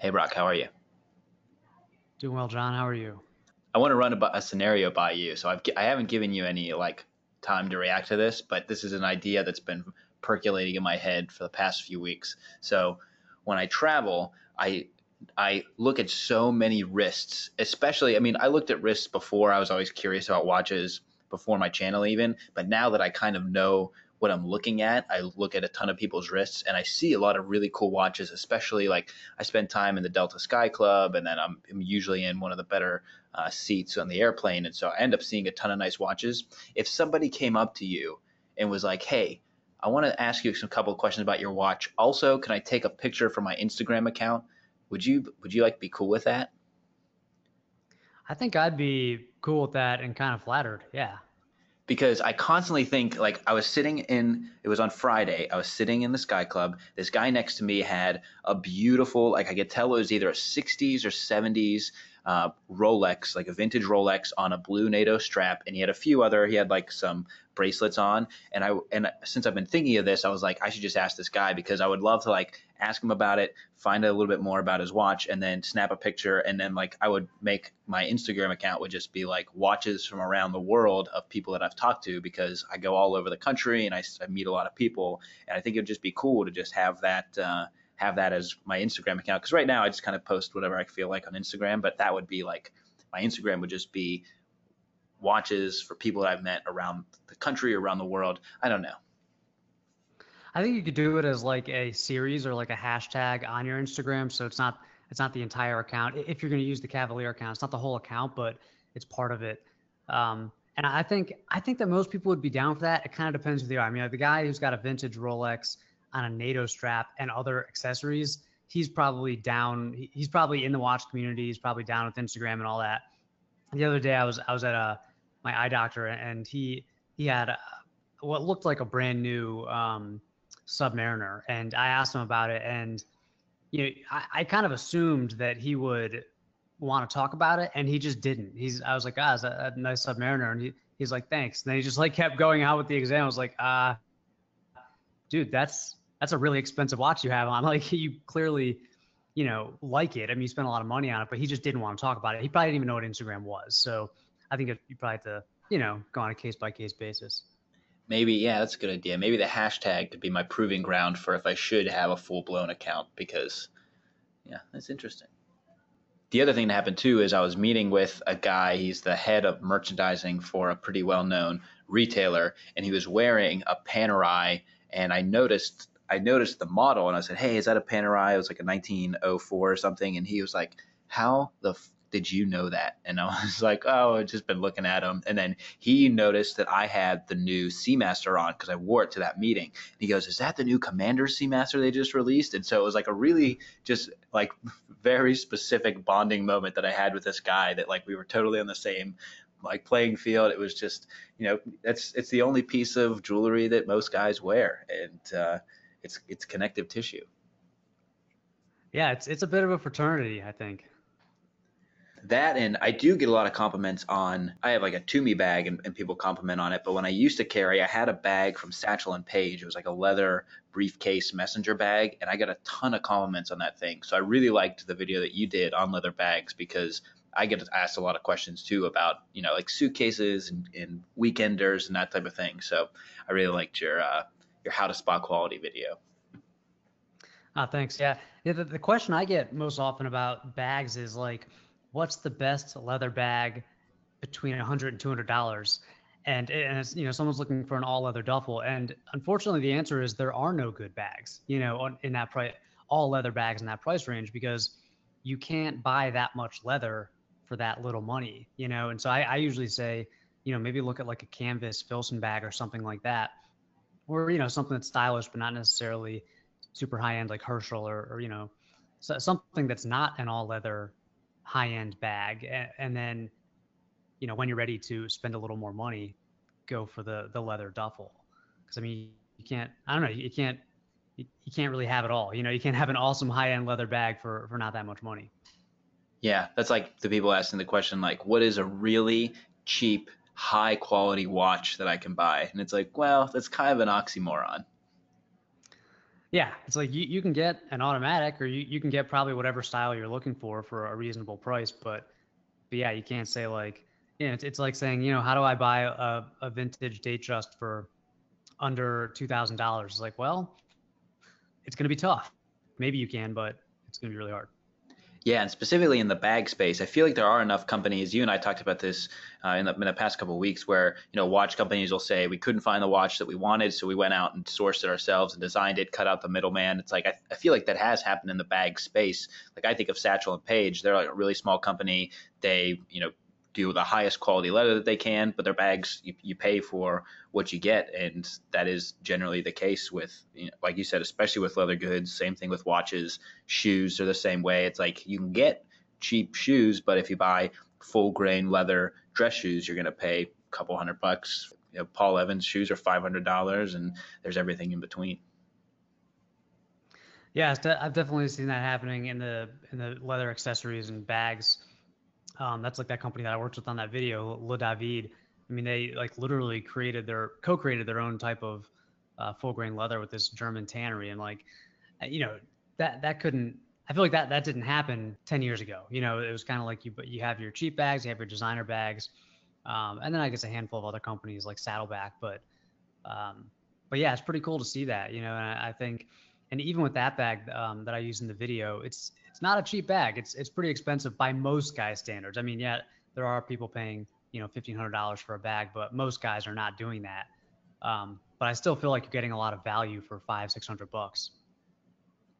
Hey, Brock, how are you? Doing well, Jon. How are you? I want to run a, a scenario by you. So I've, I haven't given you any like time to react to this, but this is an idea that's been percolating in my head for the past few weeks. So when I travel, I I look at so many wrists, especially. I mean, I looked at wrists before. I was always curious about watches before my channel, even. But now that I kind of know what I'm looking at. I look at a ton of people's wrists and I see a lot of really cool watches, especially like I spend time in the Delta Sky Club and then I'm, I'm usually in one of the better uh, seats on the airplane. And so I end up seeing a ton of nice watches. If somebody came up to you and was like, hey, I want to ask you some couple of questions about your watch. Also, can I take a picture for my Instagram account? Would you would you like to be cool with that? I think I'd be cool with that and kind of flattered. Yeah because I constantly think like I was sitting in it was on Friday. I was sitting in the Sky Club. This guy next to me had a beautiful like I could tell it was either a 60s or 70s uh, Rolex, like a vintage Rolex on a blue NATO strap, and he had a few other. He had like some bracelets on, and I and since I've been thinking of this, I was like, I should just ask this guy because I would love to like ask him about it, find out a little bit more about his watch, and then snap a picture, and then like I would make my Instagram account would just be like watches from around the world of people that I've talked to because I go all over the country and I, I meet a lot of people, and I think it'd just be cool to just have that. Uh, have that as my Instagram account because right now I just kind of post whatever I feel like on Instagram, but that would be like my Instagram would just be watches for people that I've met around the country, around the world. I don't know. I think you could do it as like a series or like a hashtag on your Instagram, so it's not it's not the entire account. If you're going to use the Kavalier account, it's not the whole account, but it's part of it. Um, and I think I think that most people would be down for that. It kind of depends who they are. I mean, the guy who's got a vintage Rolex on a NATO strap and other accessories, he's probably down. He's probably in the watch community. He's probably down with Instagram and all that. The other day, I was I was at a my eye doctor, and he he had a, what looked like a brand new um, Submariner, and I asked him about it, and you know, I, I kind of assumed that he would want to talk about it, and he just didn't. He's I was like, ah, it's a, a nice Submariner, and he, he's like, thanks. And then he just like kept going out with the exam. I was like, ah, uh, dude, that's that's a really expensive watch you have on. Like you clearly, you know, like it. I mean, you spent a lot of money on it, but he just didn't want to talk about it. He probably didn't even know what Instagram was. So I think you probably have to, you know, go on a case by case basis. Maybe, yeah, that's a good idea. Maybe the hashtag could be my proving ground for if I should have a full blown account because, yeah, that's interesting. The other thing that happened too is I was meeting with a guy. He's the head of merchandising for a pretty well known retailer, and he was wearing a Panerai. And I noticed I noticed the model and I said, "Hey, is that a Panerai?" It was like a 1904 or something, and he was like, "How the f- did you know that?" And I was like, "Oh, I've just been looking at him." And then he noticed that I had the new Seamaster on because I wore it to that meeting. And he goes, "Is that the new Commander Seamaster they just released?" And so it was like a really just like very specific bonding moment that I had with this guy that like we were totally on the same like playing field. It was just, you know, that's it's the only piece of jewelry that most guys wear, and uh, it's it's connective tissue. Yeah, it's it's a bit of a fraternity, I think. That and I do get a lot of compliments on. I have like a Tumi bag, and, and people compliment on it. But when I used to carry, I had a bag from Satchel and Page. It was like a leather briefcase messenger bag, and I got a ton of compliments on that thing. So I really liked the video that you did on leather bags because I get asked a lot of questions too about you know like suitcases and, and weekenders and that type of thing. So I really liked your uh, your how to spot quality video. Oh, thanks. Yeah. yeah the, the question I get most often about bags is like, what's the best leather bag between 100 and 200 dollars? And, and you know, someone's looking for an all leather duffel. And unfortunately, the answer is there are no good bags, you know, in that price, all leather bags in that price range because you can't buy that much leather for that little money, you know? And so I, I usually say, you know, maybe look at like a canvas Filson bag or something like that or you know something that's stylish but not necessarily super high end like Herschel or, or you know so something that's not an all leather high end bag. And, and, then you know when you're ready to spend a little more money go for the the leather duffel. Because I mean you can't I don't know you can't you, you can't really have it all. You know you can't have an awesome high end leather bag for for not that much money. Yeah that's like the people asking the question like what is a really cheap high quality watch that I can buy. And it's like, well, that's kind of an oxymoron. Yeah, it's like you, you can get an automatic or you, you can get probably whatever style you're looking for for a reasonable price. But, but yeah, you can't say like, yeah, it's, it's like saying, you know, how do I buy a, a vintage Datejust for under $2,000? It's like, well, it's going to be tough. Maybe you can, but it's going to be really hard. Yeah, and specifically in the bag space, I feel like there are enough companies. You and I talked about this uh, in, the, in the past couple weeks, where you know watch companies will say we couldn't find the watch that we wanted, so we went out and sourced it ourselves and designed it, cut out the middleman. It's like I, I feel like that has happened in the bag space. Like I think of Satchel and Page, they're like a really small company. They you know do the highest quality leather that they can, but their bags you, you pay for what you get, and that is generally the case with, you know, like you said, especially with leather goods. Same thing with watches, shoes are the same way. It's like you can get cheap shoes, but if you buy full grain leather dress shoes, you're going to pay a couple hundred bucks. You know, Paul Evans shoes are five hundred dollars, and there's everything in between. Yeah, I've definitely seen that happening in the in the leather accessories and bags um, that's like that company that I worked with on that video, Le David. I mean, they like literally created their co-created their own type of uh, full grain leather with this German tannery, and like, uh, you know, that that couldn't. I feel like that that didn't happen ten years ago. You know, it was kind of like you, but you have your cheap bags, you have your designer bags, um, and then I guess a handful of other companies like Saddleback. But, um, but yeah, it's pretty cool to see that. You know, and I, I think, and even with that bag um, that I use in the video, it's it's not a cheap bag. It's it's pretty expensive by most guys' standards. I mean, yeah, there are people paying you know fifteen hundred dollars for a bag, but most guys are not doing that. Um, but I still feel like you're getting a lot of value for five six hundred bucks.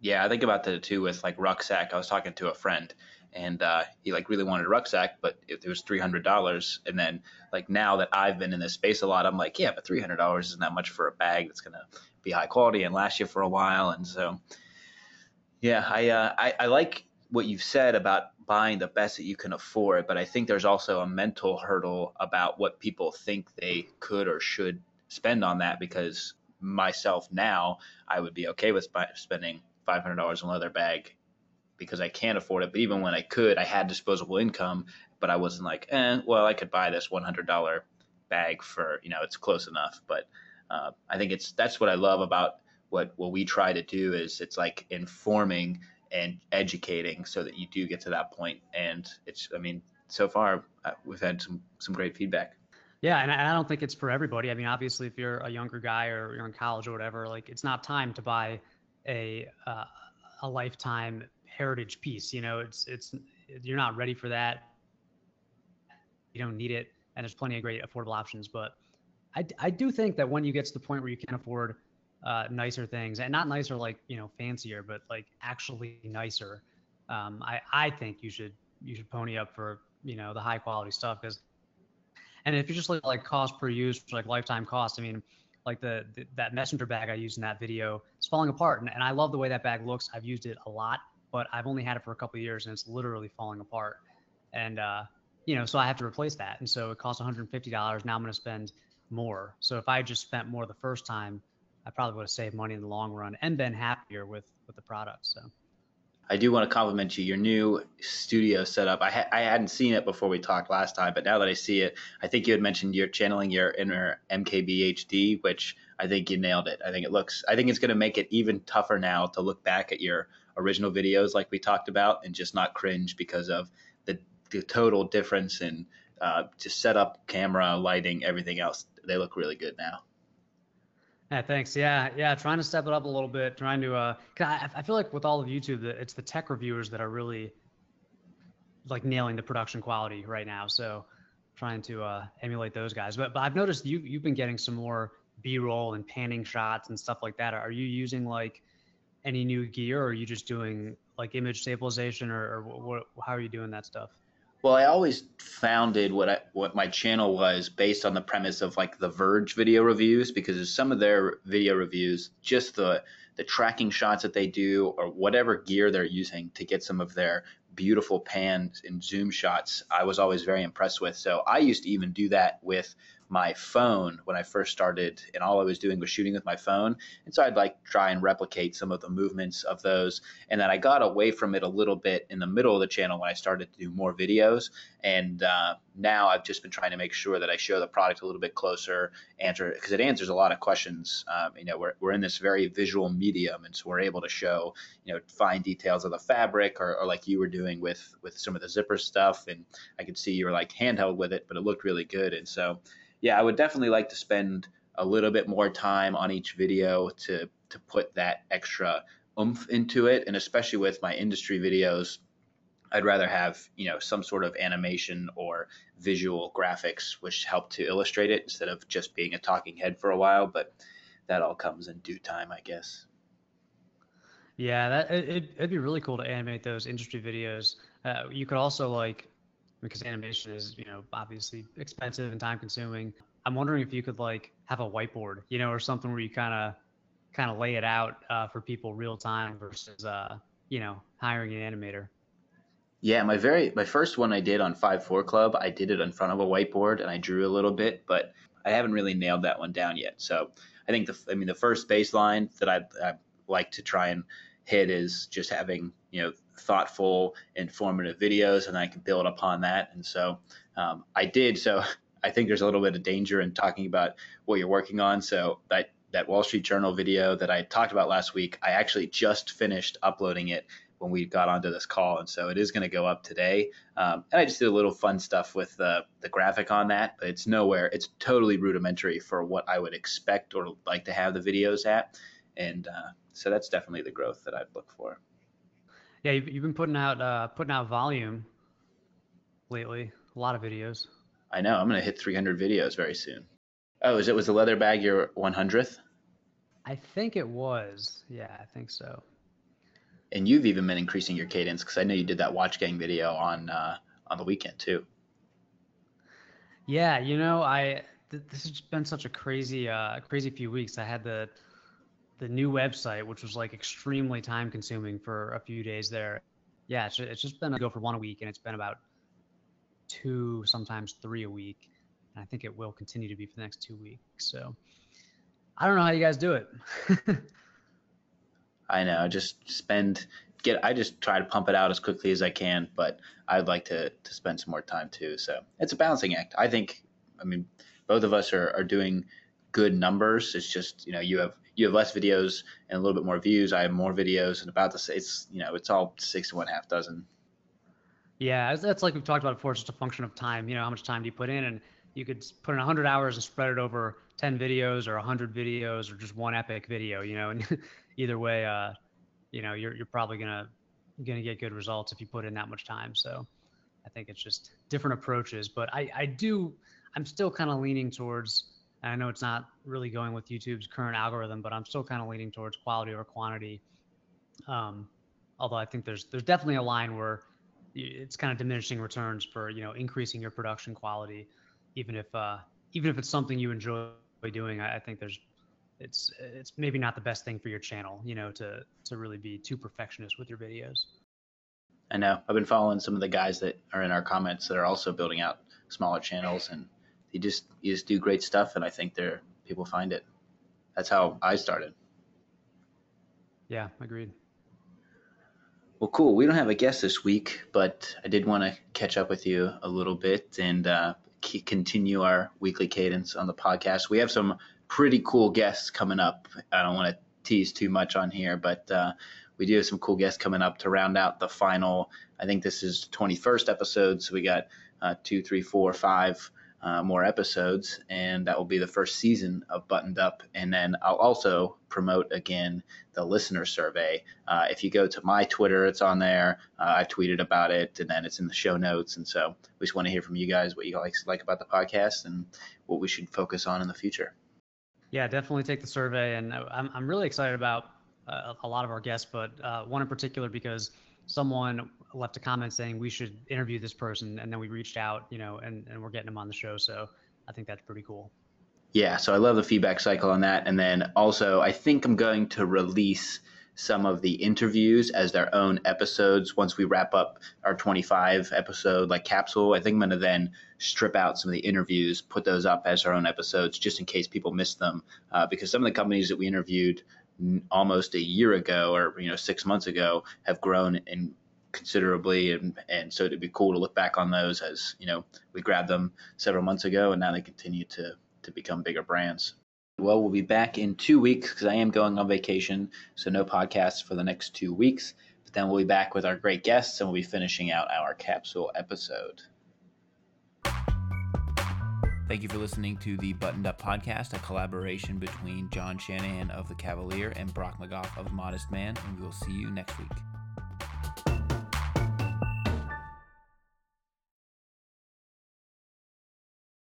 Yeah, I think about that too with like rucksack. I was talking to a friend and uh, he like really wanted a rucksack, but it, it was three hundred dollars. And then like now that I've been in this space a lot, I'm like, yeah, but three hundred dollars isn't that much for a bag that's gonna be high quality and last you for a while. And so yeah, I, uh, I I like what you've said about buying the best that you can afford, but I think there's also a mental hurdle about what people think they could or should spend on that. Because myself now, I would be okay with spending five hundred dollars on a leather bag because I can't afford it. But even when I could, I had disposable income, but I wasn't like, eh, well, I could buy this one hundred dollar bag for you know it's close enough. But uh, I think it's that's what I love about what what we try to do is it's like informing and educating so that you do get to that point. And it's i mean so far uh, we've had some some great feedback. Yeah and i don't think it's for everybody. I mean obviously if you're a younger guy or you're in college or whatever like it's not time to buy a uh, a lifetime heritage piece you know? It's it's you're not ready for that. You don't need it and there's plenty of great affordable options but I, I do think that when you get to the point where you can afford uh, nicer things, and not nicer like you know fancier, but like actually nicer. Um, I I think you should you should pony up for you know the high quality stuff because, and if you just look like cost per use, like lifetime cost, I mean, like the, the, that messenger bag I used in that video, it's falling apart, and, and I love the way that bag looks. I've used it a lot, but I've only had it for a couple years, and it's literally falling apart. And uh, you know, so I have to replace that, and so it costs 150 dollars. Now I'm going to spend more. So if I just spent more the first time, I probably would have saved money in the long run and been happier with with the product. So. I do want to compliment you. Your new studio setup. I ha- I hadn't seen it before we talked last time, but now that I see it, I think you had mentioned you're channeling your inner MKBHD, which I think you nailed it. I think it looks. I think it's going to make it even tougher now to look back at your original videos, like we talked about, and just not cringe because of the the total difference in uh, just setup, camera, lighting, everything else. They look really good now. Yeah, thanks. Yeah, yeah, trying to step it up a little bit, trying to. Uh, I, I feel like with all of YouTube, it's the tech reviewers that are really like nailing the production quality right now. So trying to uh, emulate those guys. But but I've noticed you you've been getting some more B-roll and panning shots and stuff like that. Are you using like any new gear, or are you just doing like image stabilization, or, or what, how are you doing that stuff? Well, I always founded what I, what my channel was based on the premise of like the Verge video reviews because some of their video reviews, just the the tracking shots that they do or whatever gear they're using to get some of their beautiful pan and zoom shots, I was always very impressed with. So I used to even do that with my phone when I first started, and all I was doing was shooting with my phone. And so I'd like try and replicate some of the movements of those. And then I got away from it a little bit in the middle of the channel when I started to do more videos. And uh, now I've just been trying to make sure that I show the product a little bit closer, answer because it answers a lot of questions. Um, you know, we're, we're in this very visual medium, and so we're able to show you know fine details of the fabric, or, or like you were doing with with some of the zipper stuff, and I could see you were like handheld with it, but it looked really good, and so yeah, I would definitely like to spend a little bit more time on each video to to put that extra oomph into it, and especially with my industry videos I'd rather have you know some sort of animation or visual graphics which help to illustrate it instead of just being a talking head for a while. But that all comes in due time, I guess. Yeah, that it, it'd be really cool to animate those industry videos. Uh, you could also like because animation is you know obviously expensive and time consuming. I'm wondering if you could like have a whiteboard, you know, or something where you kind of kind of lay it out uh, for people real time versus uh, you know hiring an animator. Yeah, my very my first one I did on Five Four Club, I did it in front of a whiteboard and I drew a little bit, but I haven't really nailed that one down yet. So I think the I mean the first baseline that I I like to try and hit is just having you know thoughtful, informative videos, and I can build upon that. And so um, I did. So I think there's a little bit of danger in talking about what you're working on. So that that Wall Street Journal video that I talked about last week, I actually just finished uploading it when we got onto this call. And so it is going to go up today. Um, and I just did a little fun stuff with the, the graphic on that, but it's nowhere, it's totally rudimentary for what I would expect or like to have the videos at. And uh, so that's definitely the growth that I'd look for. Yeah, you've, you've been putting out uh, putting out volume lately. A lot of videos. I know. I'm going to hit 300 videos very soon. Oh, is it was the leather bag your 100th? I think it was. Yeah, I think so and you've even been increasing your cadence because I know you did that watch gang video on uh, on the weekend too. Yeah, you know, I th- this has been such a crazy uh, crazy few weeks. I had the the new website, which was like extremely time consuming for a few days there. Yeah, it's, it's just been a go for one a week, and it's been about two, sometimes three a week. And I think it will continue to be for the next two weeks. So I don't know how you guys do it. I know. Just spend get. I just try to pump it out as quickly as I can, but I'd like to to spend some more time too. So it's a balancing act. I think. I mean, both of us are are doing good numbers. It's just you know you have you have less videos and a little bit more views. I have more videos and about same. It's you know it's all six to one half dozen. Yeah, that's like we've talked about before. It's just a function of time. You know, how much time do you put in, and you could put in 100 hours and spread it over 10 videos or 100 videos or just one epic video. You know, and either way, uh, you know, you're you're probably gonna gonna get good results if you put in that much time. So I think it's just different approaches. But I I do I'm still kind of leaning towards. I know it's not really going with YouTube's current algorithm, but I'm still kind of leaning towards quality over quantity. Um, although I think there's there's definitely a line where it's kind of diminishing returns for you know increasing your production quality, even if uh, even if it's something you enjoy doing. I, I think there's it's it's maybe not the best thing for your channel, you know, to to really be too perfectionist with your videos. I know. I've been following some of the guys that are in our comments that are also building out smaller channels, and you just you just do great stuff, and I think they're people find it. That's how I started. Yeah, agreed. Well, cool. We don't have a guest this week, but I did want to catch up with you a little bit and uh, continue our weekly cadence on the podcast. We have some pretty cool guests coming up. I don't want to tease too much on here, but uh, we do have some cool guests coming up to round out the final. I think this is 21st episode, so we got uh, two, three, four, five uh, more episodes, and that will be the first season of Buttoned Up. And then I'll also promote again the listener survey. Uh, if you go to my Twitter, it's on there. Uh, I tweeted about it, and then it's in the show notes. And so we just want to hear from you guys what you like like about the podcast and what we should focus on in the future. Yeah, definitely take the survey, and I'm I'm really excited about uh, a lot of our guests, but uh, one in particular because someone left a comment saying we should interview this person, and then we reached out, you know, and and we're getting them on the show. So I think that's pretty cool. Yeah, so I love the feedback cycle on that, and then also I think I'm going to release some of the interviews as their own episodes once we wrap up our 25 episode like capsule. I think I'm going to then strip out some of the interviews, put those up as our own episodes just in case people miss them. Uh, because some of the companies that we interviewed almost a year ago or you know six months ago have grown in considerably, and and so it'd be cool to look back on those as you know we grabbed them several months ago, and now they continue to to become bigger brands. Well, we'll be back in two weeks because I am going on vacation, so no podcasts for the next two weeks. But then we'll be back with our great guests, and we'll be finishing out our capsule episode. Thank you for listening to the Buttoned Up Podcast, a collaboration between Jon Shanahan of The Kavalier and Brock McGoff of Modest Man, and we will see you next week.